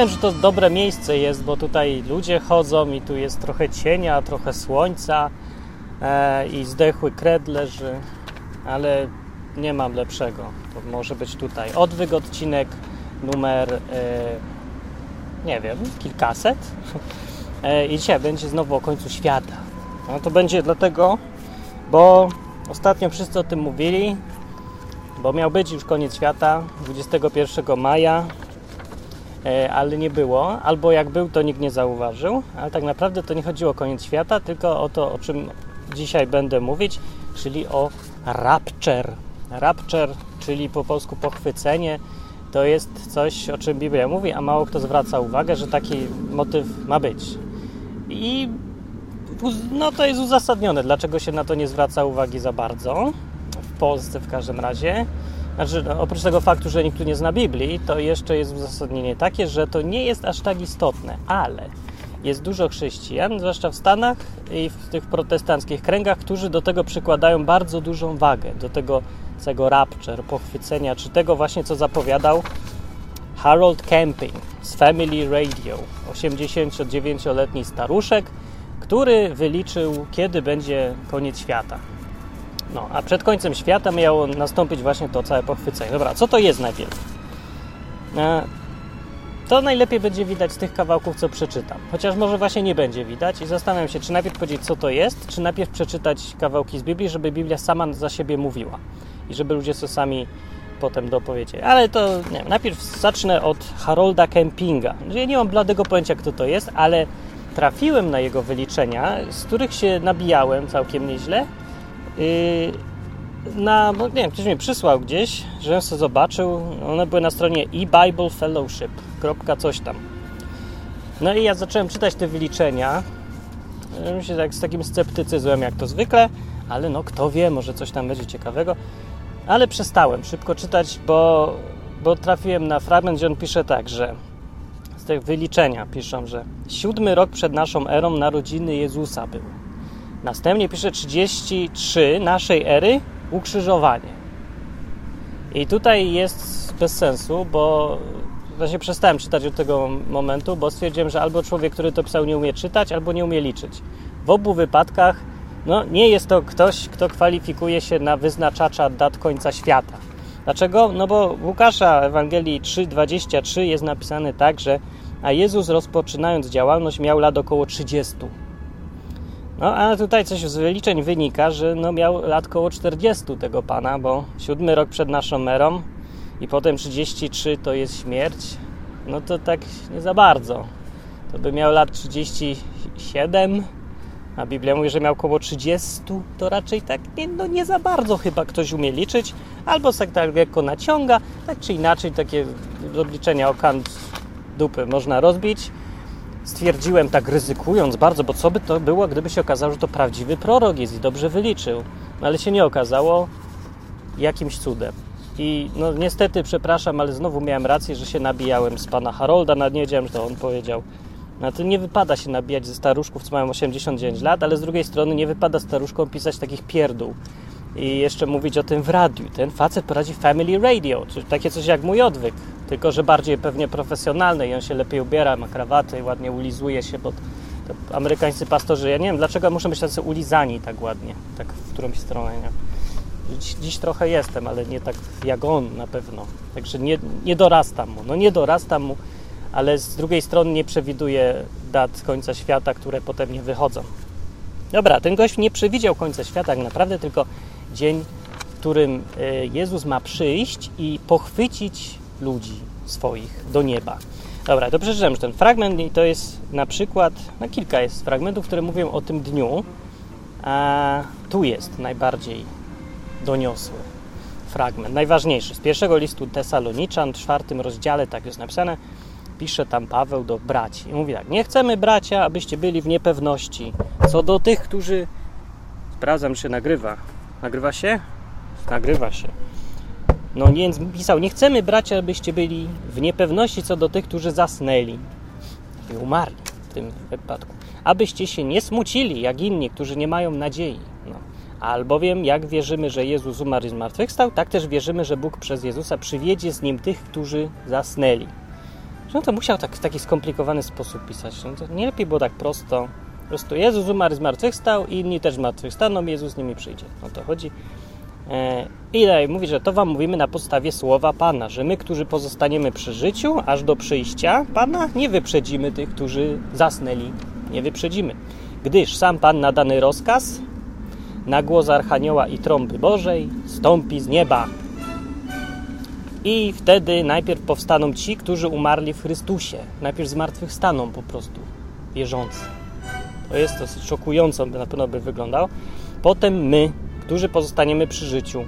wiem, że to dobre miejsce jest, bo tutaj ludzie chodzą i tu jest trochę cienia, trochę słońca e, i zdechły kred leży, ale nie mam lepszego. To może być tutaj odwyk odcinek numer, e, nie wiem, kilkaset. E, I dzisiaj będzie znowu o końcu świata. No to będzie dlatego, bo ostatnio wszyscy o tym mówili, bo miał być już koniec świata 21 maja, ale nie było, albo jak był, to nikt nie zauważył, ale tak naprawdę to nie chodziło o koniec świata, tylko o to, o czym dzisiaj będę mówić, czyli o rapture. Rapture, czyli po polsku pochwycenie, to jest coś, o czym Biblia mówi, a mało kto zwraca uwagę, że taki motyw ma być. I no to jest uzasadnione, dlaczego się na to nie zwraca uwagi za bardzo, w Polsce w każdym razie. Znaczy, no, oprócz tego faktu, że nikt tu nie zna Biblii, to jeszcze jest uzasadnienie takie, że to nie jest aż tak istotne, ale jest dużo chrześcijan, zwłaszcza w Stanach i w tych protestanckich kręgach, którzy do tego przykładają bardzo dużą wagę, do tego całego rapture, pochwycenia, czy tego właśnie, co zapowiadał Harold Camping z Family Radio, 89-letni staruszek, który wyliczył, kiedy będzie koniec świata. No, a przed końcem świata miało nastąpić właśnie to całe pochwycenie. Dobra, co to jest najpierw? E, to najlepiej będzie widać z tych kawałków, co przeczytam. Chociaż może właśnie nie będzie widać i zastanawiam się, czy najpierw powiedzieć, co to jest, czy najpierw przeczytać kawałki z Biblii, żeby Biblia sama za siebie mówiła i żeby ludzie sobie sami potem dopowiedzieli. Ale to nie wiem, najpierw zacznę od Harolda Kempinga. Ja nie mam bladego pojęcia, kto to jest, ale trafiłem na jego wyliczenia, z których się nabijałem całkiem nieźle. Na, nie wiem, ktoś mi przysłał gdzieś, żebym sobie zobaczył. One były na stronie e-Bible Fellowship. coś tam. No i ja zacząłem czytać te wyliczenia. Się tak z takim sceptycyzmem, jak to zwykle, ale no kto wie, może coś tam będzie ciekawego. Ale przestałem szybko czytać, bo, bo trafiłem na fragment, gdzie on pisze tak, że z tych wyliczenia piszą, że siódmy rok przed naszą erą narodziny Jezusa był. Następnie pisze 33 naszej ery ukrzyżowanie. I tutaj jest bez sensu, bo właśnie przestałem czytać od tego momentu, bo stwierdziłem, że albo człowiek, który to pisał, nie umie czytać, albo nie umie liczyć. W obu wypadkach no, nie jest to ktoś, kto kwalifikuje się na wyznaczacza dat końca świata. Dlaczego? No bo w Łukasza Ewangelii 3,23 jest napisane tak, że a Jezus rozpoczynając działalność miał lat około 30. No a tutaj coś z wyliczeń wynika, że no miał lat około 40 tego pana, bo siódmy rok przed naszą erą i potem 33 to jest śmierć. No to tak nie za bardzo. To by miał lat 37, a Biblia mówi, że miał około 30, to raczej tak nie, no nie za bardzo chyba ktoś umie liczyć, albo tak, lekko naciąga, tak czy inaczej takie obliczenia o kant dupy można rozbić. Stwierdziłem tak ryzykując bardzo, bo co by to było, gdyby się okazało, że to prawdziwy prorok jest i dobrze wyliczył. No, ale się nie okazało jakimś cudem. I no niestety, przepraszam, ale znowu miałem rację, że się nabijałem z pana Harolda, nawet nie wiedziałem, że to on powiedział. No to nie wypada się nabijać ze staruszków, co mają 89 lat, ale z drugiej strony nie wypada staruszkom pisać takich pierdół i jeszcze mówić o tym w radiu. Ten facet prowadzi Family Radio, czyli takie coś jak mój odwyk, tylko że bardziej pewnie profesjonalny i on się lepiej ubiera, ma krawaty i ładnie ulizuje się, bo amerykańscy pastorzy, ja nie wiem, dlaczego muszą być tacy ulizani tak ładnie, tak w którąś stronę, nie? Dziś, dziś, trochę jestem, ale nie tak jak on na pewno. Także nie, nie dorastam mu. No nie dorastam mu, ale z drugiej strony nie przewiduję dat końca świata, które potem nie wychodzą. Dobra, ten gość nie przewidział końca świata tak naprawdę, tylko dzień, w którym e, Jezus ma przyjść i pochwycić ludzi swoich do nieba. Dobra, to przeczytam ten fragment i to jest na przykład, no kilka jest fragmentów, które mówią o tym dniu, a tu jest najbardziej doniosły fragment, najważniejszy. Z pierwszego listu Tesaloniczan, w czwartym rozdziale, tak jest napisane, pisze tam Paweł do braci. I mówi tak, nie chcemy bracia, abyście byli w niepewności co do tych, którzy... Sprawdzam, czy nagrywa. Nagrywa się? Nagrywa się. No więc pisał, nie chcemy bracia, abyście byli w niepewności co do tych, którzy zasnęli i umarli w tym wypadku. Abyście się nie smucili, jak inni, którzy nie mają nadziei. No. Albowiem, jak wierzymy, że Jezus umarł i zmartwychwstał, tak też wierzymy, że Bóg przez Jezusa przywiedzie z Nim tych, którzy zasnęli. on to musiał tak, w taki skomplikowany sposób pisać. No to nie lepiej było tak prosto. Prostu Jezus umarł, zmartwychwstał i inni też zmartwychwstaną, Jezus z nimi przyjdzie. O to chodzi. E, I dalej mówi, że to wam mówimy na podstawie słowa Pana, że my, którzy pozostaniemy przy życiu, aż do przyjścia Pana, nie wyprzedzimy tych, którzy zasnęli. Nie wyprzedzimy. Gdyż sam Pan na dany rozkaz, na głos Archanioła i trąby Bożej, stąpi z nieba. I wtedy najpierw powstaną ci, którzy umarli w Chrystusie. Najpierw zmartwychwstaną po prostu, wierzący. To jest dosyć szokująco, na pewno by wyglądał. Potem my, którzy pozostaniemy przy życiu.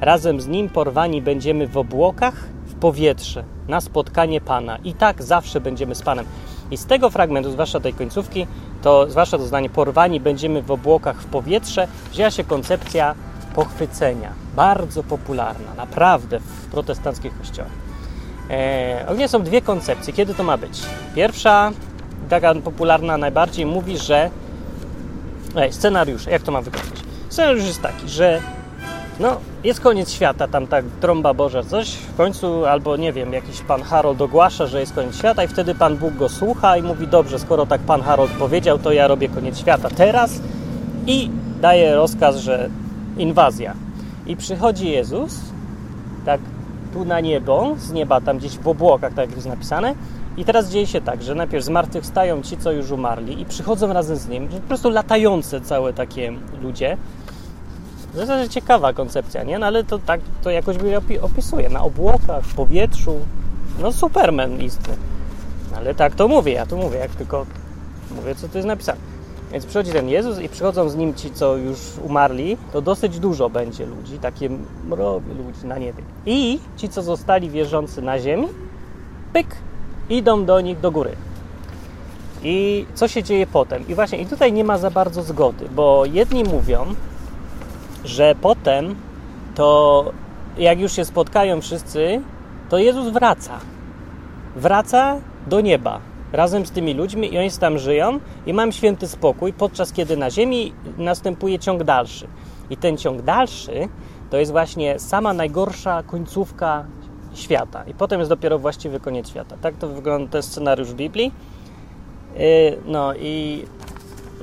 Razem z Nim porwani będziemy w obłokach, w powietrze, na spotkanie Pana. I tak zawsze będziemy z Panem. I z tego fragmentu, zwłaszcza tej końcówki, to zwłaszcza to zdanie porwani będziemy w obłokach, w powietrze, wzięła się koncepcja pochwycenia. Bardzo popularna, naprawdę w protestanckich kościołach. E, ogólnie są dwie koncepcje. Kiedy to ma być? Pierwsza, taka popularna najbardziej, mówi, że Ej, scenariusze, jak to ma wyglądać? Scenariusz jest taki, że no, jest koniec świata, tam tak trąba Boża coś, w końcu albo nie wiem, jakiś pan Harold ogłasza, że jest koniec świata i wtedy Pan Bóg go słucha i mówi, dobrze, skoro tak Pan Harold powiedział, to ja robię koniec świata teraz i daje rozkaz, że inwazja. I przychodzi Jezus, tak tu na niebo, z nieba tam gdzieś w obłokach, tak jak jest napisane, i teraz dzieje się tak, że najpierw zmartwychwstają ci, co już umarli i przychodzą razem z nim, po prostu latające całe takie ludzie. W zasadzie ciekawa koncepcja, nie? No ale to tak to jakoś opisuje. Na obłokach, w powietrzu. No Superman istny. Ale tak to mówię, ja to mówię, jak tylko mówię, co tu jest napisane. Więc przychodzi ten Jezus i przychodzą z nim ci, co już umarli, to dosyć dużo będzie ludzi, takie mrowie ludzi na niebie. I ci, co zostali wierzący na ziemi, pyk, idą do nich do góry. I co się dzieje potem? I właśnie, i tutaj nie ma za bardzo zgody, bo jedni mówią, że potem to jak już się spotkają wszyscy, to Jezus wraca. Wraca do nieba razem z tymi ludźmi i oni tam żyją i mają święty spokój, podczas kiedy na ziemi następuje ciąg dalszy. I ten ciąg dalszy to jest właśnie sama najgorsza końcówka świata. I potem jest dopiero właściwy koniec świata. Tak to wygląda ten scenariusz Biblii. Y, no i,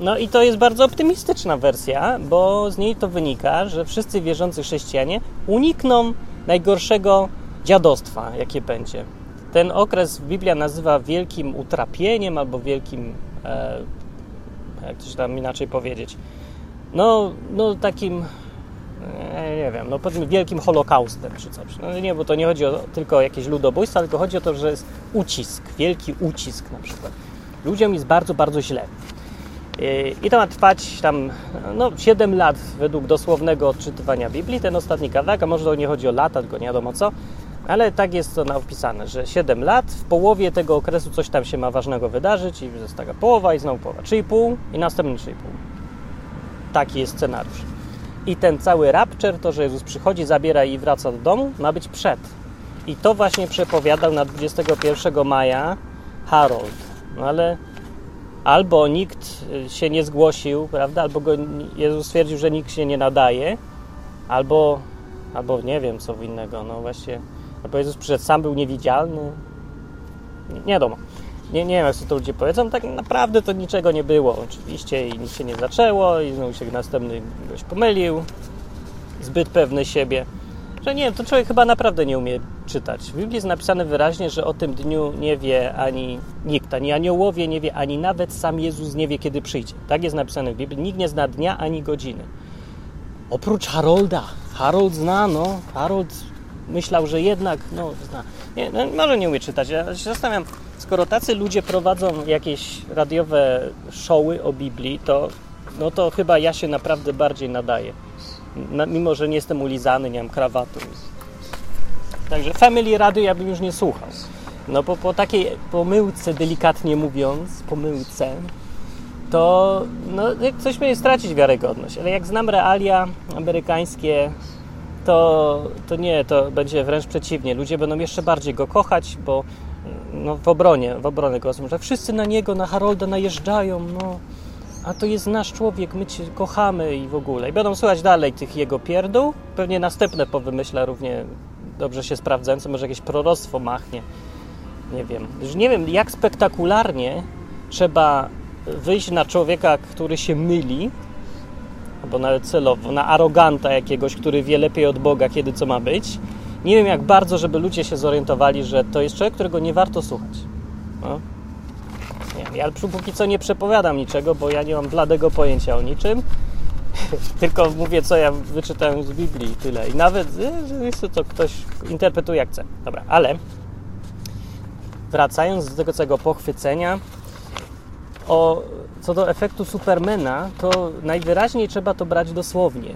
no i to jest bardzo optymistyczna wersja, bo z niej to wynika, że wszyscy wierzący chrześcijanie unikną najgorszego dziadostwa, jakie będzie. Ten okres Biblia nazywa wielkim utrapieniem albo wielkim, e, jak to się tam inaczej powiedzieć, no, no takim nie wiem, no powiedzmy wielkim holokaustem czy coś. No nie, bo to nie chodzi o, tylko o jakieś ludobójstwa, tylko chodzi o to, że jest ucisk, wielki ucisk na przykład. Ludziom jest bardzo, bardzo źle. I to ma trwać tam no, 7 lat według dosłownego odczytywania Biblii, ten ostatni kawałek, a może to nie chodzi o lata, tylko nie wiadomo co, ale tak jest to napisane, że 7 lat, w połowie tego okresu coś tam się ma ważnego wydarzyć i jest taka połowa i znowu połowa, 3,5 i następny 3,5. Taki jest scenariusz. I ten cały rapture, to, że Jezus przychodzi, zabiera i wraca do domu, ma być przed. I to właśnie przepowiadał na 21 maja Harold. No ale albo nikt się nie zgłosił, prawda? Albo go, Jezus stwierdził, że nikt się nie nadaje, albo, albo nie wiem co innego. No właśnie, albo Jezus przyszedł sam, był niewidzialny. Nie, nie wiadomo. Nie, nie wiem, jak to ludzie powiedzą, tak naprawdę to niczego nie było. Oczywiście i nic się nie zaczęło, i znowu się następny goś pomylił, zbyt pewny siebie. Że nie, to człowiek chyba naprawdę nie umie czytać. W Biblii jest napisane wyraźnie, że o tym dniu nie wie ani nikt, ani aniołowie nie wie, ani nawet sam Jezus nie wie, kiedy przyjdzie. Tak jest napisane w Biblii. Nikt nie zna dnia ani godziny. Oprócz Harolda. Harold zna, no. Harold myślał, że jednak, no, zna. Nie, no, może nie umie czytać. Ja się zastanawiam, skoro tacy ludzie prowadzą jakieś radiowe showy o Biblii, to, no to chyba ja się naprawdę bardziej nadaję. Mimo, że nie jestem ulizany, nie mam krawatu. Także Family Radio ja bym już nie słuchał. No bo po takiej pomyłce, delikatnie mówiąc, pomyłce, to no, coś będzie stracić wiarygodność. Ale jak znam realia amerykańskie, to, to nie, to będzie wręcz przeciwnie. Ludzie będą jeszcze bardziej go kochać, bo no, w obronie, w obronę go że wszyscy na niego, na Harolda najeżdżają, no, a to jest nasz człowiek, my cię kochamy i w ogóle. I będą słuchać dalej tych jego pierdół, pewnie następne powymyśla równie dobrze się sprawdzające, może jakieś proroctwo machnie. nie wiem, że nie wiem jak spektakularnie trzeba wyjść na człowieka, który się myli, albo nawet celowo, na aroganta jakiegoś, który wie lepiej od Boga, kiedy co ma być. Nie wiem jak bardzo, żeby ludzie się zorientowali, że to jest człowiek, którego nie warto słuchać. No. Nie wiem, ja póki co nie przepowiadam niczego, bo ja nie mam bladego pojęcia o niczym. Tylko mówię, co ja wyczytałem z Biblii i tyle. I nawet, że to ktoś interpretuje jak chce. Dobra, ale wracając do tego całego pochwycenia, o, co do efektu Supermana, to najwyraźniej trzeba to brać dosłownie.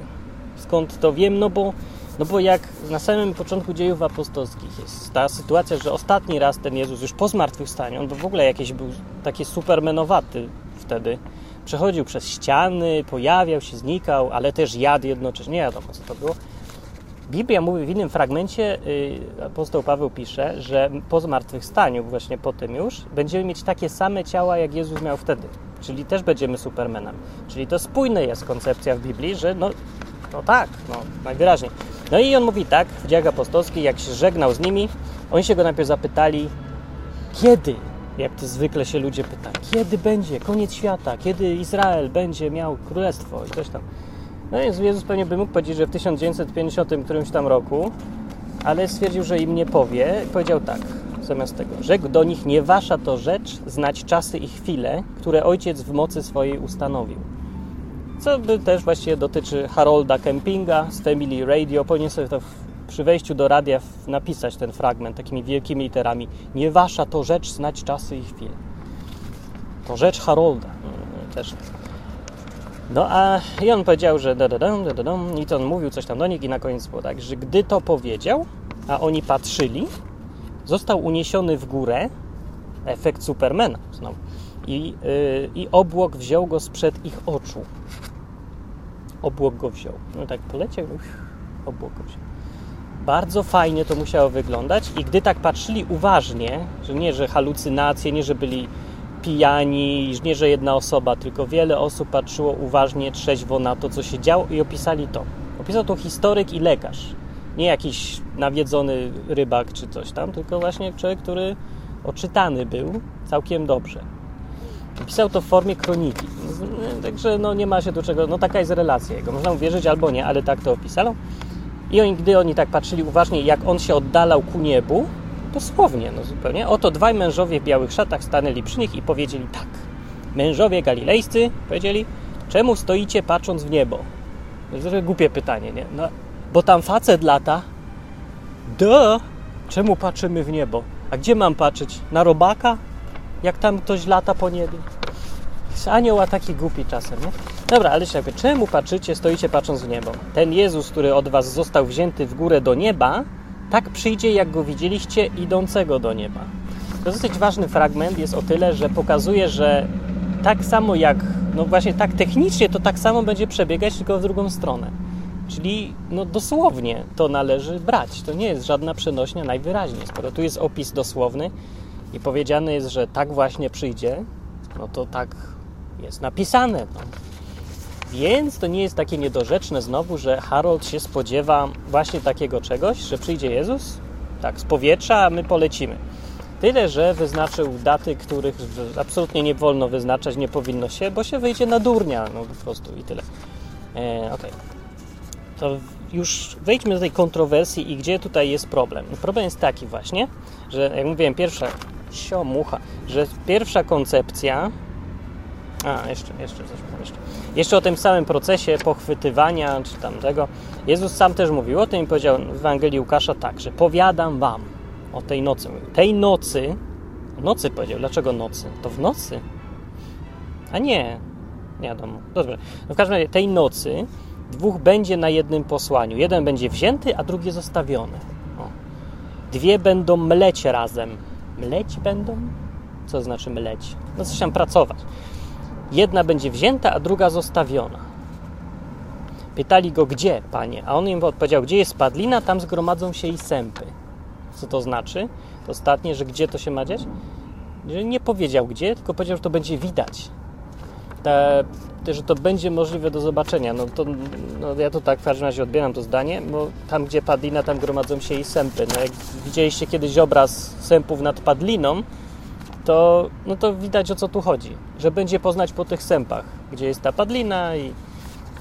Skąd to wiem? No bo, no bo jak na samym początku dziejów apostolskich jest ta sytuacja, że ostatni raz ten Jezus już po zmartwychwstaniu, on w ogóle jakiś był taki supermenowaty wtedy, przechodził przez ściany, pojawiał się, znikał, ale też jadł jednocześnie, nie wiadomo co to było. Biblia mówi w innym fragmencie, yy, apostoł Paweł pisze, że po zmartwychwstaniu, właśnie po tym już, będziemy mieć takie same ciała, jak Jezus miał wtedy. Czyli też będziemy supermenem. Czyli to spójna jest koncepcja w Biblii, że no, no tak, no najwyraźniej. No i on mówi tak, w dziejach apostolskich, jak się żegnał z nimi, oni się go najpierw zapytali, kiedy? Jak to zwykle się ludzie pytają, kiedy będzie koniec świata, kiedy Izrael będzie miał królestwo i coś tam. No więc Jezus pewnie by mógł powiedzieć, że w 1950 którymś tam roku, ale stwierdził, że im nie powie. Powiedział tak, zamiast tego. Rzekł do nich, nie wasza to rzecz znać czasy i chwile, które ojciec w mocy swojej ustanowił. Co by też właściwie dotyczy Harolda Kempinga z Family Radio. Powinien sobie to przy wejściu do radia napisać ten fragment takimi wielkimi literami. Nie wasza to rzecz znać czasy i chwile. To rzecz Harolda. No, też no a i on powiedział, że da, da, da, da, da, i to on mówił coś tam do nich i na koniec było tak, że gdy to powiedział, a oni patrzyli, został uniesiony w górę efekt Supermana znowu i, yy, i obłok wziął go sprzed ich oczu. Obłok go wziął. No tak poleciał, uff, obłok go wziął. Bardzo fajnie to musiało wyglądać i gdy tak patrzyli uważnie, że nie, że halucynacje, nie, że byli pijani, nie że jedna osoba, tylko wiele osób patrzyło uważnie, trzeźwo na to, co się działo i opisali to. Opisał to historyk i lekarz. Nie jakiś nawiedzony rybak czy coś tam, tylko właśnie człowiek, który oczytany był całkiem dobrze. Opisał to w formie kroniki. Także no, nie ma się do czego, no taka jest relacja jego. Można uwierzyć albo nie, ale tak to opisano. I oni, gdy oni tak patrzyli uważnie, jak on się oddalał ku niebu, Dosłownie, no zupełnie. Oto dwaj mężowie w białych szatach stanęli przy nich i powiedzieli tak. Mężowie galilejscy powiedzieli, czemu stoicie patrząc w niebo? To jest głupie pytanie, nie? No, bo tam facet lata. Do! Czemu patrzymy w niebo? A gdzie mam patrzeć? Na robaka? Jak tam ktoś lata po niebie? Anioł, a taki głupi czasem, nie? Dobra, ale się czemu patrzycie, stoicie patrząc w niebo? Ten Jezus, który od was został wzięty w górę do nieba, tak przyjdzie, jak go widzieliście, idącego do nieba. To dosyć ważny fragment jest o tyle, że pokazuje, że tak samo jak, no właśnie tak technicznie, to tak samo będzie przebiegać, tylko w drugą stronę. Czyli no dosłownie to należy brać. To nie jest żadna przenośnia najwyraźniej. Skoro tu jest opis dosłowny i powiedziane jest, że tak właśnie przyjdzie, no to tak jest napisane. No. Więc to nie jest takie niedorzeczne znowu, że Harold się spodziewa właśnie takiego czegoś, że przyjdzie Jezus, tak, z powietrza, a my polecimy. Tyle, że wyznaczył daty, których absolutnie nie wolno wyznaczać, nie powinno się, bo się wyjdzie na durnia, no po prostu i tyle. E, ok. To już wejdźmy do tej kontrowersji i gdzie tutaj jest problem. Problem jest taki właśnie, że jak mówiłem, pierwsza siomucha, że pierwsza koncepcja a, jeszcze, jeszcze coś jeszcze. Jeszcze o tym samym procesie pochwytywania, czy tamtego. Jezus sam też mówił o tym i powiedział w Ewangelii Łukasza tak, że powiadam wam o tej nocy. Tej nocy, nocy powiedział, dlaczego nocy? To w nocy? A nie, nie wiadomo. Dobrze. No w każdym razie tej nocy dwóch będzie na jednym posłaniu. Jeden będzie wzięty, a drugi zostawiony. O. Dwie będą mleć razem. Mleć będą? Co znaczy mleć? No coś tam pracować. Jedna będzie wzięta, a druga zostawiona. Pytali go, gdzie, panie? A on im odpowiedział, gdzie jest padlina, tam zgromadzą się i sępy. Co to znaczy? To ostatnie, że gdzie to się ma dziać? Nie powiedział gdzie, tylko powiedział, że to będzie widać. Że to będzie możliwe do zobaczenia. No to no ja to tak w każdym razie odbieram to zdanie, bo tam gdzie padlina, tam gromadzą się i sępy. No jak widzieliście kiedyś obraz sępów nad padliną, to, no to widać o co tu chodzi. Że będzie poznać po tych sępach, gdzie jest ta padlina i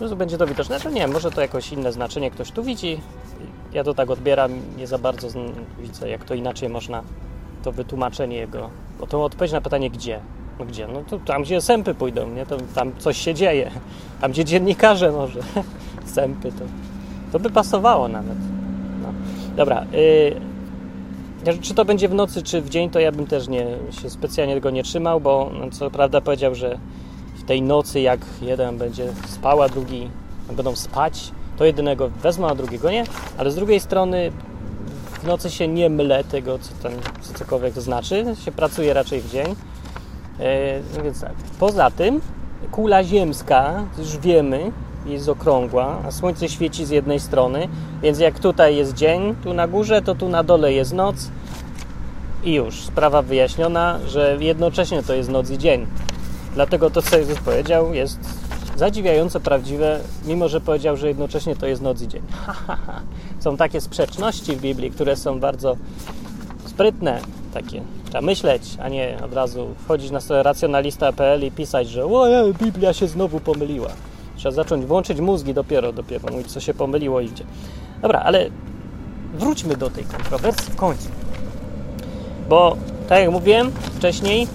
no to będzie to widoczne. Znaczy nie, może to jakoś inne znaczenie ktoś tu widzi. Ja to tak odbieram, nie za bardzo widzę, jak to inaczej można, to wytłumaczenie jego, bo to odpowiedź na pytanie gdzie. Gdzie? No to tam, gdzie sępy pójdą, nie? To, tam coś się dzieje. Tam, gdzie dziennikarze może. Sępy to, to by pasowało nawet. No. Dobra. Yy, czy to będzie w nocy, czy w dzień, to ja bym też nie, się specjalnie tego nie trzymał, bo no, co prawda powiedział, że w tej nocy jak jeden będzie spał, a drugi będą spać, to jedynego wezmą, a drugiego nie. Ale z drugiej strony w nocy się nie mylę tego, co ten co cokolwiek to znaczy. Się pracuje raczej w dzień. E, więc tak. Poza tym kula ziemska, już wiemy, jest okrągła, a słońce świeci z jednej strony, więc jak tutaj jest dzień, tu na górze, to tu na dole jest noc i już sprawa wyjaśniona, że jednocześnie to jest noc i dzień. Dlatego to, co Jezus powiedział, jest zadziwiająco prawdziwe, mimo że powiedział, że jednocześnie to jest noc i dzień. Ha, ha, ha. Są takie sprzeczności w Biblii, które są bardzo sprytne, takie Trzeba myśleć, a nie od razu wchodzić na stronę racjonalista.pl i pisać, że o, Biblia się znowu pomyliła. Trzeba zacząć włączyć mózgi dopiero, dopiero mówić, co się pomyliło idzie. Dobra, ale wróćmy do tej kontrowersji w końcu. Bo, tak jak mówiłem wcześniej,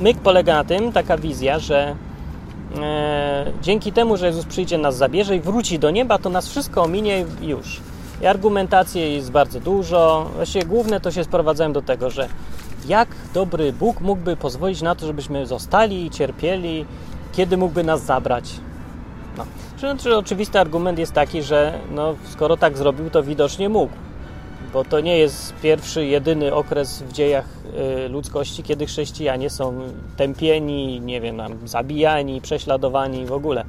myk polega na tym, taka wizja, że e, dzięki temu, że Jezus przyjdzie, nas zabierze i wróci do nieba, to nas wszystko ominie już. I argumentacji jest bardzo dużo. Właściwie główne to się sprowadzają do tego, że jak dobry Bóg mógłby pozwolić na to, żebyśmy zostali i cierpieli, kiedy mógłby nas zabrać. No. Znaczy, oczywisty argument jest taki, że no, skoro tak zrobił, to widocznie mógł. Bo to nie jest pierwszy, jedyny okres w dziejach y, ludzkości, kiedy chrześcijanie są tępieni, nie wiem, zabijani, prześladowani w ogóle.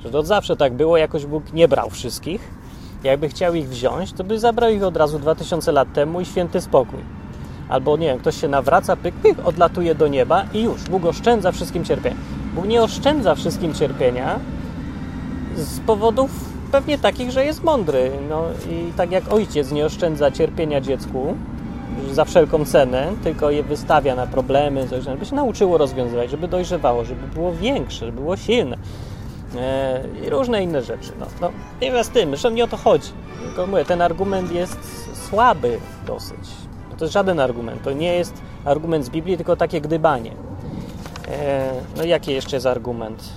Że to zawsze tak było, jakoś Bóg nie brał wszystkich. Jakby chciał ich wziąć, to by zabrał ich od razu 2000 lat temu i święty spokój albo nie wiem, ktoś się nawraca, pyk, pyk, odlatuje do nieba i już, Bóg oszczędza wszystkim cierpienia. Bóg nie oszczędza wszystkim cierpienia z powodów pewnie takich, że jest mądry. No i tak jak ojciec nie oszczędza cierpienia dziecku za wszelką cenę, tylko je wystawia na problemy, coś, żeby się nauczyło rozwiązywać, żeby dojrzewało, żeby było większe, żeby było silne. E, I różne inne rzeczy. No, no, nie z tym, że nie o to chodzi. Tylko mówię, ten argument jest słaby dosyć. To jest żaden argument. To nie jest argument z Biblii, tylko takie gdybanie. E, no jaki jeszcze jest argument?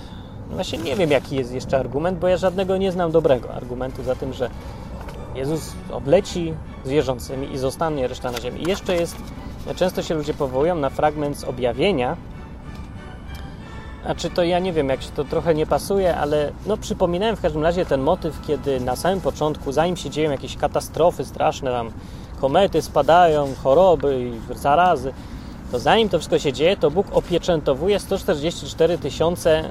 No właśnie nie wiem, jaki jest jeszcze argument, bo ja żadnego nie znam dobrego argumentu za tym, że Jezus obleci zwierzącymi i zostanie reszta na ziemi. I jeszcze jest, często się ludzie powołują na fragment z objawienia, a czy to ja nie wiem, jak się to trochę nie pasuje, ale no przypominałem w każdym razie ten motyw, kiedy na samym początku, zanim się dzieją jakieś katastrofy straszne, tam komety spadają, choroby i zarazy, to zanim to wszystko się dzieje, to Bóg opieczętowuje 144 tysiące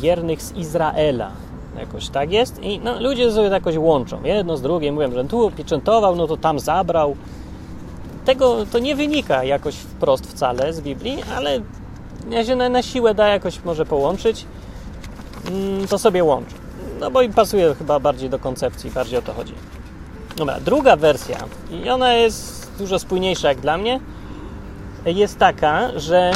wiernych z Izraela. Jakoś tak jest i no, ludzie sobie jakoś łączą. Jedno z drugim mówią, że tu opieczętował, no to tam zabrał. Tego to nie wynika jakoś wprost wcale z Biblii, ale ja się na, na siłę da jakoś może połączyć, mm, to sobie łączę. No bo im pasuje chyba bardziej do koncepcji, bardziej o to chodzi. Dobra, druga wersja, i ona jest dużo spójniejsza jak dla mnie, jest taka, że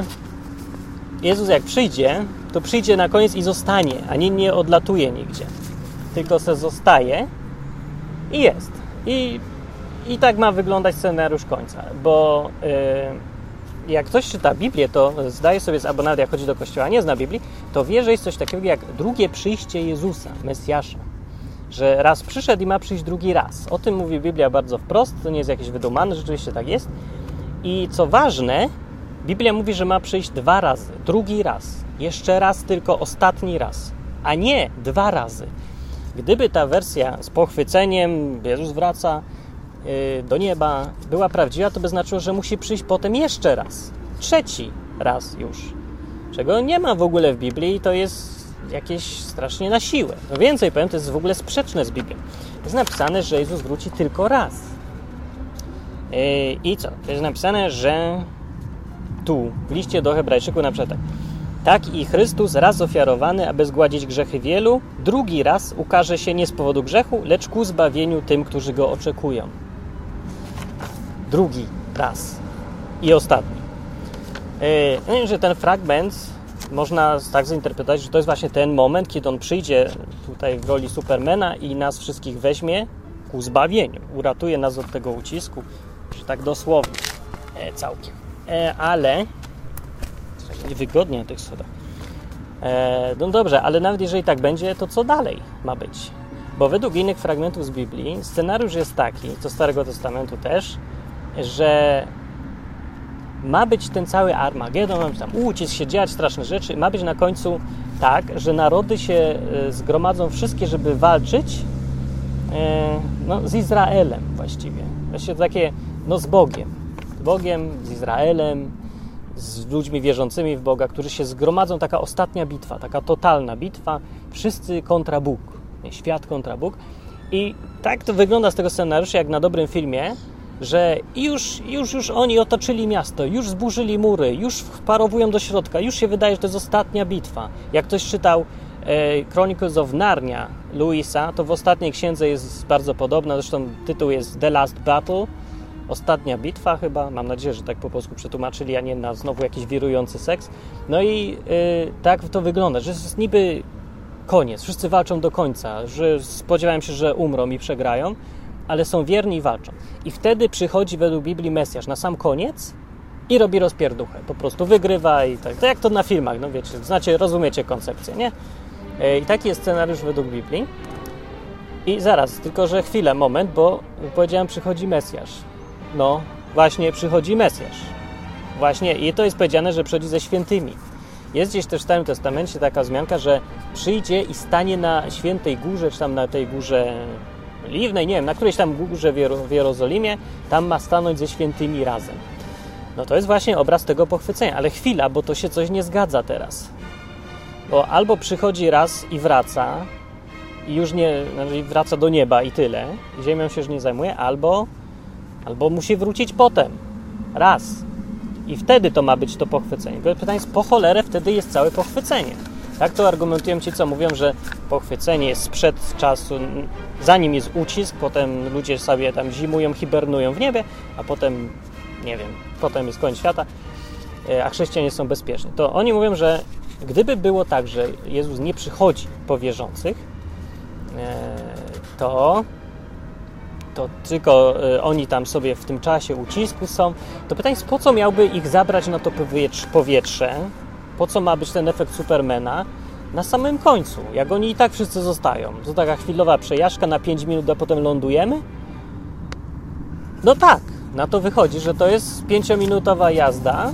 Jezus jak przyjdzie, to przyjdzie na koniec i zostanie, a nie, nie odlatuje nigdzie. Tylko se zostaje i jest. I, i tak ma wyglądać scenariusz końca, bo yy, jak ktoś czyta Biblię, to zdaje sobie, albo nawet jak chodzi do kościoła, nie zna Biblii, to wie, że jest coś takiego jak drugie przyjście Jezusa, Mesjasza że raz przyszedł i ma przyjść drugi raz. O tym mówi Biblia bardzo wprost, to nie jest jakieś wydumane, rzeczywiście tak jest. I co ważne, Biblia mówi, że ma przyjść dwa razy, drugi raz, jeszcze raz, tylko ostatni raz, a nie dwa razy. Gdyby ta wersja z pochwyceniem, Jezus wraca yy, do nieba, była prawdziwa, to by znaczyło, że musi przyjść potem jeszcze raz, trzeci raz już. Czego nie ma w ogóle w Biblii to jest jakieś strasznie na siłę. No więcej powiem, to jest w ogóle sprzeczne z Biblią. Jest napisane, że Jezus wróci tylko raz. Yy, I co? To jest napisane, że tu, w liście do Hebrajczyków na przykład tak. Tak i Chrystus raz ofiarowany, aby zgładzić grzechy wielu, drugi raz ukaże się nie z powodu grzechu, lecz ku zbawieniu tym, którzy go oczekują. Drugi raz i ostatni. Yy, że ten fragment można tak zinterpretować, że to jest właśnie ten moment, kiedy on przyjdzie tutaj w roli Supermana i nas wszystkich weźmie ku zbawieniu. Uratuje nas od tego ucisku, że tak dosłownie, e, całkiem. E, ale niewygodnie na tych schodach. E, no dobrze, ale nawet jeżeli tak będzie, to co dalej ma być? Bo według innych fragmentów z Biblii scenariusz jest taki, to Starego Testamentu też, że ma być ten cały Armagedon, ma być tam ucisk się, dziać straszne rzeczy, ma być na końcu tak, że narody się e, zgromadzą wszystkie, żeby walczyć e, no, z Izraelem właściwie. Właściwie takie, no z Bogiem. Z Bogiem, z Izraelem, z ludźmi wierzącymi w Boga, którzy się zgromadzą, taka ostatnia bitwa, taka totalna bitwa, wszyscy kontra Bóg, świat kontra Bóg. I tak to wygląda z tego scenariusza, jak na dobrym filmie, że już, już, już oni otoczyli miasto, już zburzyli mury, już wparowują do środka, już się wydaje, że to jest ostatnia bitwa. Jak ktoś czytał e, Chronicles of Narnia Louisa, to w ostatniej księdze jest bardzo podobna, zresztą tytuł jest The Last Battle, ostatnia bitwa chyba, mam nadzieję, że tak po polsku przetłumaczyli, a nie na znowu jakiś wirujący seks. No i y, tak to wygląda, że jest niby koniec, wszyscy walczą do końca, że spodziewałem się, że umrą i przegrają, ale są wierni i walczą. I wtedy przychodzi według Biblii Mesjasz na sam koniec i robi rozpierduchę. Po prostu wygrywa i tak. To jak to na filmach, no wiecie, znacie, rozumiecie koncepcję, nie? E, I taki jest scenariusz według Biblii. I zaraz, tylko że chwilę, moment, bo powiedziałem, przychodzi Mesjasz. No, właśnie przychodzi Mesjasz. Właśnie, i to jest powiedziane, że przychodzi ze świętymi. Jest gdzieś też w Starym Testamencie taka wzmianka, że przyjdzie i stanie na świętej górze, czy tam na tej górze Liwnej, nie wiem, na którejś tam górze w Jerozolimie, tam ma stanąć ze świętymi razem. No to jest właśnie obraz tego pochwycenia, ale chwila, bo to się coś nie zgadza teraz. Bo albo przychodzi raz i wraca, i już nie, znaczy wraca do nieba i tyle, ziemią się już nie zajmuje, albo, albo musi wrócić potem, raz. I wtedy to ma być to pochwycenie. Pytanie jest, po cholerę wtedy jest całe pochwycenie. Tak to argumentują ci, co mówią, że pochwycenie jest sprzed czasu, zanim jest ucisk, potem ludzie sobie tam zimują, hibernują w niebie, a potem, nie wiem, potem jest koniec świata, e, a chrześcijanie są bezpieczni. To oni mówią, że gdyby było tak, że Jezus nie przychodzi po wierzących, e, to to tylko e, oni tam sobie w tym czasie ucisku są, to pytanie jest, po co miałby ich zabrać na to powietrze, po co ma być ten efekt Supermana na samym końcu, jak oni i tak wszyscy zostają. To taka chwilowa przejażdżka na 5 minut, a potem lądujemy? No tak, na to wychodzi, że to jest 5-minutowa jazda,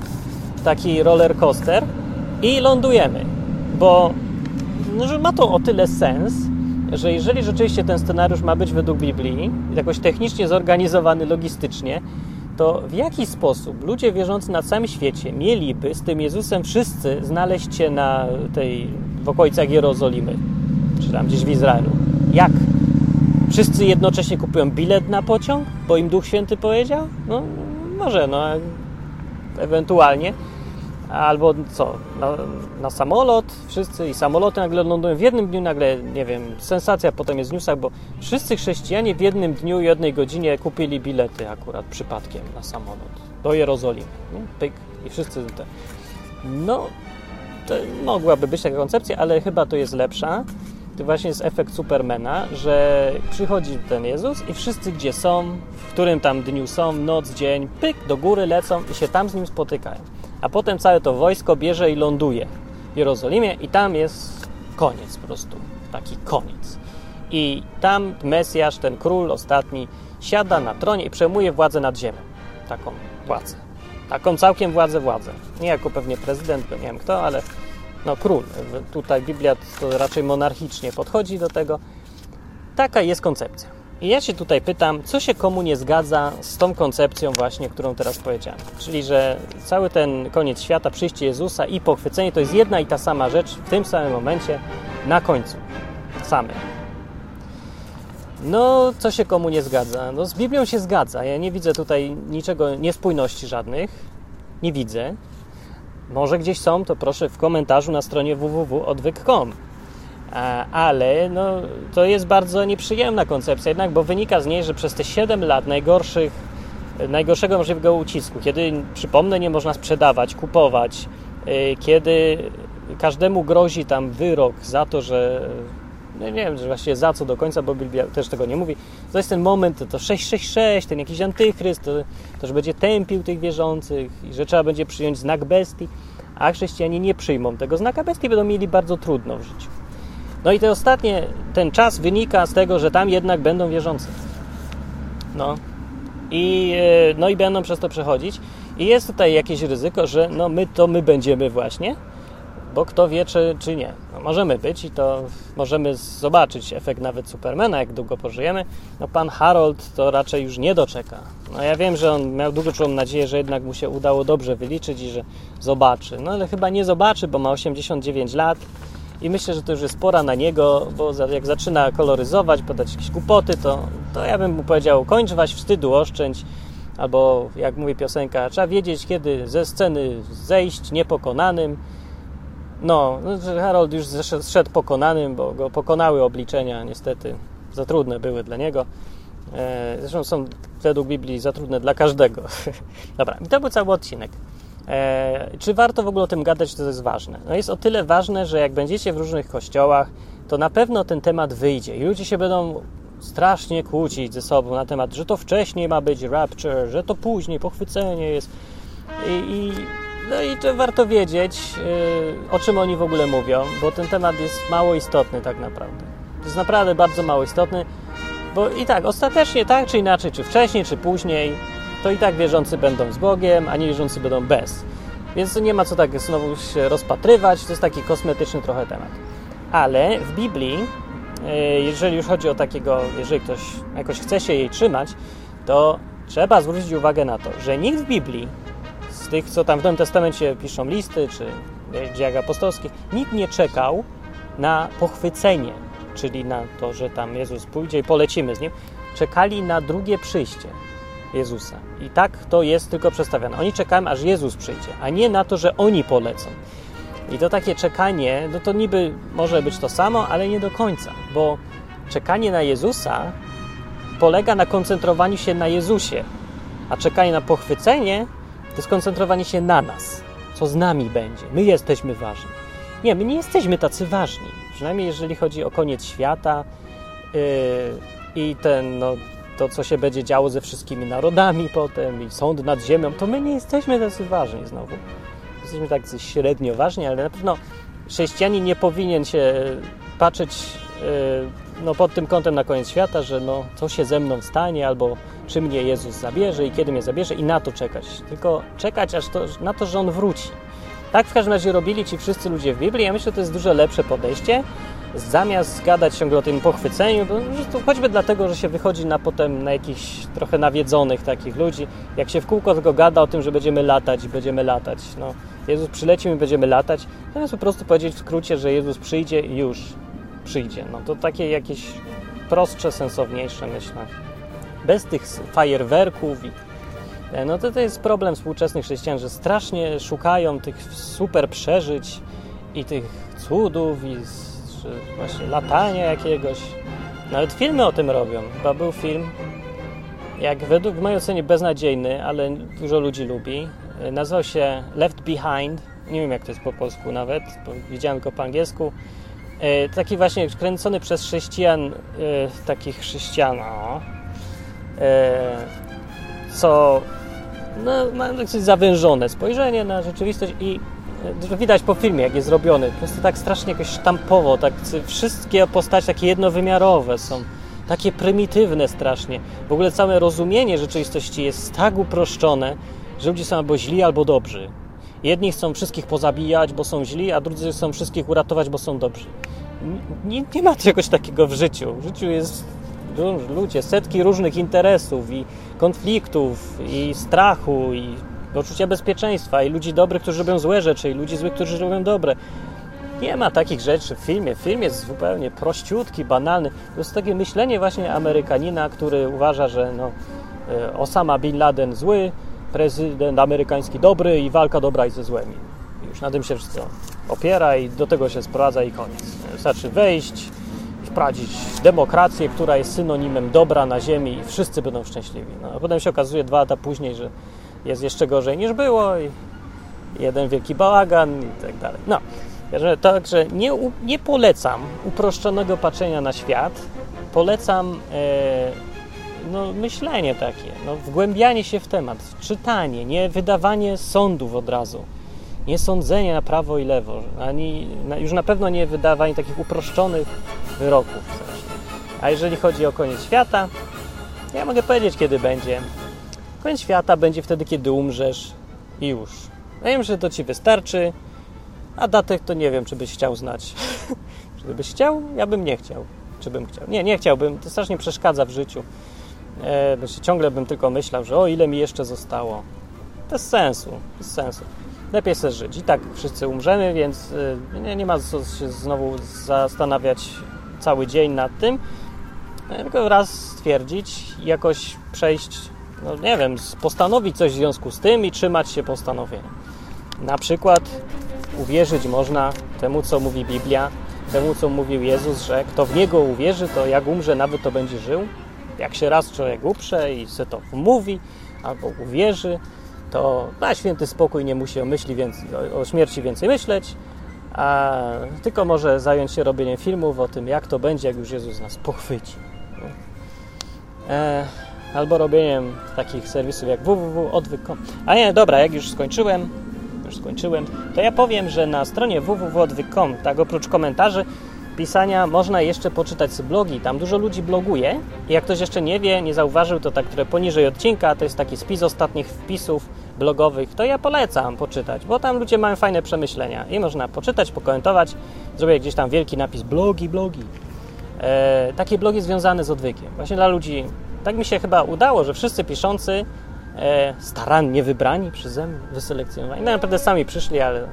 taki roller coaster i lądujemy, bo no, że ma to o tyle sens, że jeżeli rzeczywiście ten scenariusz ma być według Biblii, jakoś technicznie zorganizowany logistycznie, to w jaki sposób ludzie wierzący na całym świecie mieliby z tym Jezusem wszyscy znaleźć się na tej, w okolicach Jerozolimy, czy tam gdzieś w Izraelu? Jak? Wszyscy jednocześnie kupują bilet na pociąg, bo im Duch Święty powiedział? No, może, no, ewentualnie albo co, na, na, samolot, wszyscy i samoloty nagle lądują w jednym dniu, nagle, nie wiem, sensacja potem jest w newsach, bo wszyscy chrześcijanie w jednym dniu i jednej godzinie kupili bilety akurat przypadkiem na samolot do Jerozolimy, nie? Pyk i wszyscy te. No, to mogłaby być taka koncepcja, ale chyba to jest lepsza. To właśnie jest efekt Supermana, że przychodzi ten Jezus i wszyscy gdzie są, w którym tam dniu są, noc, dzień, pyk, do góry lecą i się tam z nim spotykają a potem całe to wojsko bierze i ląduje w Jerozolimie i tam jest koniec po prostu, taki koniec. I tam Mesjasz, ten król ostatni, siada na tronie i przejmuje władzę nad ziemią. Taką władzę. Taką całkiem władzę, władzę. Nie jako pewnie prezydent, bo nie wiem kto, ale no król. Tutaj Biblia to raczej monarchicznie podchodzi do tego. Taka jest koncepcja. I ja się tutaj pytam, co się komu nie zgadza z tą koncepcją właśnie, którą teraz powiedziałem. Czyli, że cały ten koniec świata, przyjście Jezusa i pochwycenie to jest jedna i ta sama rzecz w tym samym momencie na końcu. Same. No, co się komu nie zgadza? No, z Biblią się zgadza. Ja nie widzę tutaj niczego, niespójności żadnych. Nie widzę. Może gdzieś są, to proszę w komentarzu na stronie www.odwyk.com. Ale no, to jest bardzo nieprzyjemna koncepcja jednak, bo wynika z niej, że przez te 7 lat najgorszych, najgorszego możliwego ucisku, kiedy, przypomnę, nie można sprzedawać, kupować, y, kiedy każdemu grozi tam wyrok za to, że nie wiem, że właściwie za co do końca, bo Biblia też tego nie mówi. To jest ten moment, to 666, ten jakiś antychryst, to, to że będzie tępił tych wierzących i że trzeba będzie przyjąć znak bestii, a chrześcijanie nie przyjmą tego znaka bestii, będą mieli bardzo trudno w życiu. No i te ostatnie, ten czas wynika z tego, że tam jednak będą wierzący. No. I, e, no i będą przez to przechodzić. I jest tutaj jakieś ryzyko, że no my to my będziemy właśnie, bo kto wie, czy, czy nie. No możemy być i to możemy zobaczyć efekt nawet Supermana, jak długo pożyjemy. No pan Harold to raczej już nie doczeka. No ja wiem, że on miał długą nadzieję, że jednak mu się udało dobrze wyliczyć i że zobaczy. No ale chyba nie zobaczy, bo ma 89 lat i myślę, że to już jest pora na niego, bo jak zaczyna koloryzować, podać jakieś głupoty, to, to ja bym mu powiedział, kończ waś wstydu, oszczędź, albo jak mówi piosenka, trzeba wiedzieć, kiedy ze sceny zejść niepokonanym. No, no Harold już zszedł pokonanym, bo go pokonały obliczenia, niestety za trudne były dla niego. E, zresztą są według Biblii za trudne dla każdego. Dobra, i to był cały odcinek. E, czy warto w ogóle o tym gadać, to jest ważne? No jest o tyle ważne, że jak będziecie w różnych kościołach, to na pewno ten temat wyjdzie i ludzie się będą strasznie kłócić ze sobą na temat, że to wcześniej ma być rapture, że to później, pochwycenie jest. I, i no i to warto wiedzieć, yy, o czym oni w ogóle mówią, bo ten temat jest mało istotny tak naprawdę. Jest naprawdę bardzo mało istotny, bo i tak, ostatecznie tak czy inaczej, czy wcześniej, czy później, to i tak wierzący będą z Bogiem, a niewierzący będą bez. Więc nie ma co tak znowu się rozpatrywać, to jest taki kosmetyczny trochę temat. Ale w Biblii, e, jeżeli już chodzi o takiego, jeżeli ktoś jakoś chce się jej trzymać, to trzeba zwrócić uwagę na to, że nikt w Biblii, z tych, co tam w Nowym Testamencie piszą listy, czy dziejach apostolskich, nikt nie czekał na pochwycenie, czyli na to, że tam Jezus pójdzie i polecimy z Nim. Czekali na drugie przyjście Jezusa. I tak to jest tylko przedstawiane. Oni czekają, aż Jezus przyjdzie, a nie na to, że oni polecą. I to takie czekanie, no to niby może być to samo, ale nie do końca, bo czekanie na Jezusa polega na koncentrowaniu się na Jezusie, a czekanie na pochwycenie to skoncentrowanie się na nas, co z nami będzie. My jesteśmy ważni. Nie, my nie jesteśmy tacy ważni, przynajmniej jeżeli chodzi o koniec świata yy, i ten, no, to, co się będzie działo ze wszystkimi narodami potem i sąd nad ziemią, to my nie jesteśmy tacy ważni znowu. Jesteśmy tak średnio ważni, ale na pewno chrześcijanin nie powinien się patrzeć e, no, pod tym kątem na koniec świata, że no, co się ze mną stanie, albo czy mnie Jezus zabierze i kiedy mnie zabierze i na to czekać. Tylko czekać aż to, na to, że On wróci. Tak w każdym razie robili ci wszyscy ludzie w Biblii. Ja myślę, że to jest dużo lepsze podejście zamiast gadać ciągle o tym pochwyceniu, to choćby dlatego, że się wychodzi na potem na jakichś trochę nawiedzonych takich ludzi, jak się w kółko tylko gada o tym, że będziemy latać i będziemy latać. No, Jezus przyleci i będziemy latać, zamiast po prostu powiedzieć w skrócie, że Jezus przyjdzie i już przyjdzie. No to takie jakieś prostsze, sensowniejsze myślę. Bez tych fajerwerków i e, no to, to jest problem współczesnych chrześcijan, że strasznie szukają tych super przeżyć i tych cudów i czy właśnie latania jakiegoś. Nawet filmy o tym robią. Chyba był film, jak według mojej oceny beznadziejny, ale dużo ludzi lubi. Nazywał się Left Behind. Nie wiem, jak to jest po polsku nawet, bo widziałem go po angielsku. E, taki właśnie kręcony przez chrześcijan, e, takich chrześcijan, o, e, co no, ma dosyć zawężone spojrzenie na rzeczywistość i widać po filmie, jak jest zrobiony. Po prostu tak strasznie jakoś sztampowo, tak wszystkie postacie takie jednowymiarowe są. Takie prymitywne strasznie. W ogóle całe rozumienie rzeczywistości jest tak uproszczone, że ludzie są albo źli, albo dobrzy. Jedni chcą wszystkich pozabijać, bo są źli, a drudzy chcą wszystkich uratować, bo są dobrzy. Nie, nie ma czegoś takiego w życiu. W życiu jest ludzie, setki różnych interesów i konfliktów i strachu i poczucia bezpieczeństwa i ludzi dobrych, którzy robią złe rzeczy i ludzi złych, którzy robią dobre. Nie ma takich rzeczy w filmie. Film jest zupełnie prościutki, banalny. To jest takie myślenie właśnie Amerykanina, który uważa, że no, e, Osama Bin Laden zły, prezydent amerykański dobry i walka dobra i ze złymi. już na tym się wszystko opiera i do tego się sprowadza i koniec. Wystarczy wejść, wprowadzić demokrację, która jest synonimem dobra na ziemi i wszyscy będą szczęśliwi. No, a potem się okazuje dwa lata później, że jest jeszcze gorzej niż było i jeden wielki bałagan i tak dalej. No, także nie, nie polecam uproszczonego patrzenia na świat, polecam e, no, myślenie takie, no, wgłębianie się w temat, czytanie, nie wydawanie sądów od razu, nie sądzenie na prawo i lewo, ani już na pewno nie wydawanie takich uproszczonych wyroków. A jeżeli chodzi o koniec świata, ja mogę powiedzieć, kiedy będzie. Koniec świata będzie wtedy, kiedy umrzesz i już. Ja wiem, że to ci wystarczy, a datek to nie wiem, czy byś chciał znać. czy byś chciał? Ja bym nie chciał. Czy bym chciał? Nie, nie chciałbym. To strasznie przeszkadza w życiu. E, ciągle bym tylko myślał, że o ile mi jeszcze zostało. Bez sensu, bez sensu. Lepiej sobie żyć. I tak wszyscy umrzemy, więc e, nie, nie ma co się znowu zastanawiać cały dzień nad tym. E, tylko raz stwierdzić, jakoś przejść, no nie wiem, postanowić coś w związku z tym i trzymać się postanowienia. Na przykład uwierzyć można temu, co mówi Biblia, temu, co mówił Jezus, że kto w Niego uwierzy, to jak umrze, nawet to będzie żył. Jak się raz człowiek uprze i se to mówi albo uwierzy, to na święty spokój nie musi o, myśli więcej, o śmierci więcej myśleć, a tylko może zająć się robieniem filmów o tym, jak to będzie, jak już Jezus nas pochwyci. E, albo robieniem takich serwisów jak www.odwyk.com. A nie, dobra, jak już skończyłem, już skończyłem, to ja powiem, że na stronie www.odwyk.com, tak oprócz komentarzy, pisania można jeszcze poczytać blogi. Tam dużo ludzi bloguje i jak ktoś jeszcze nie wie, nie zauważył, to tak, które poniżej odcinka, to jest taki spis ostatnich wpisów blogowych, to ja polecam poczytać, bo tam ludzie mają fajne przemyślenia i można poczytać, pokomentować. Zrobię gdzieś tam wielki napis blogi, blogi. E, takie blogi związane z odwykiem. Właśnie dla ludzi, tak mi się chyba udało, że wszyscy piszący e, starannie wybrani przeze mnie, wyselekcjonowani, no naprawdę sami przyszli, ale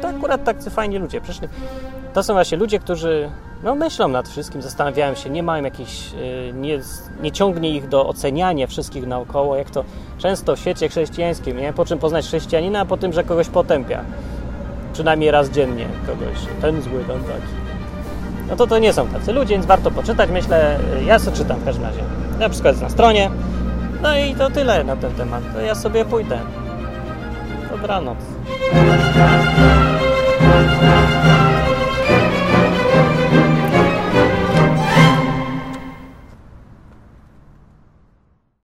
to akurat tacy fajni ludzie przyszli to są właśnie ludzie, którzy no, myślą nad wszystkim, zastanawiają się, nie mają jakichś, y, nie, nie ciągnie ich do oceniania wszystkich naokoło, jak to często w świecie chrześcijańskim, nie? po czym poznać chrześcijanina, a po tym, że kogoś potępia. Przynajmniej raz dziennie kogoś, ten zły, ten taki. No to to nie są tacy ludzie, więc warto poczytać, myślę, ja sobie czytam w każdym razie. Ja wszystko jest na stronie. No i to tyle na ten temat. To ja sobie pójdę. Dobranoc.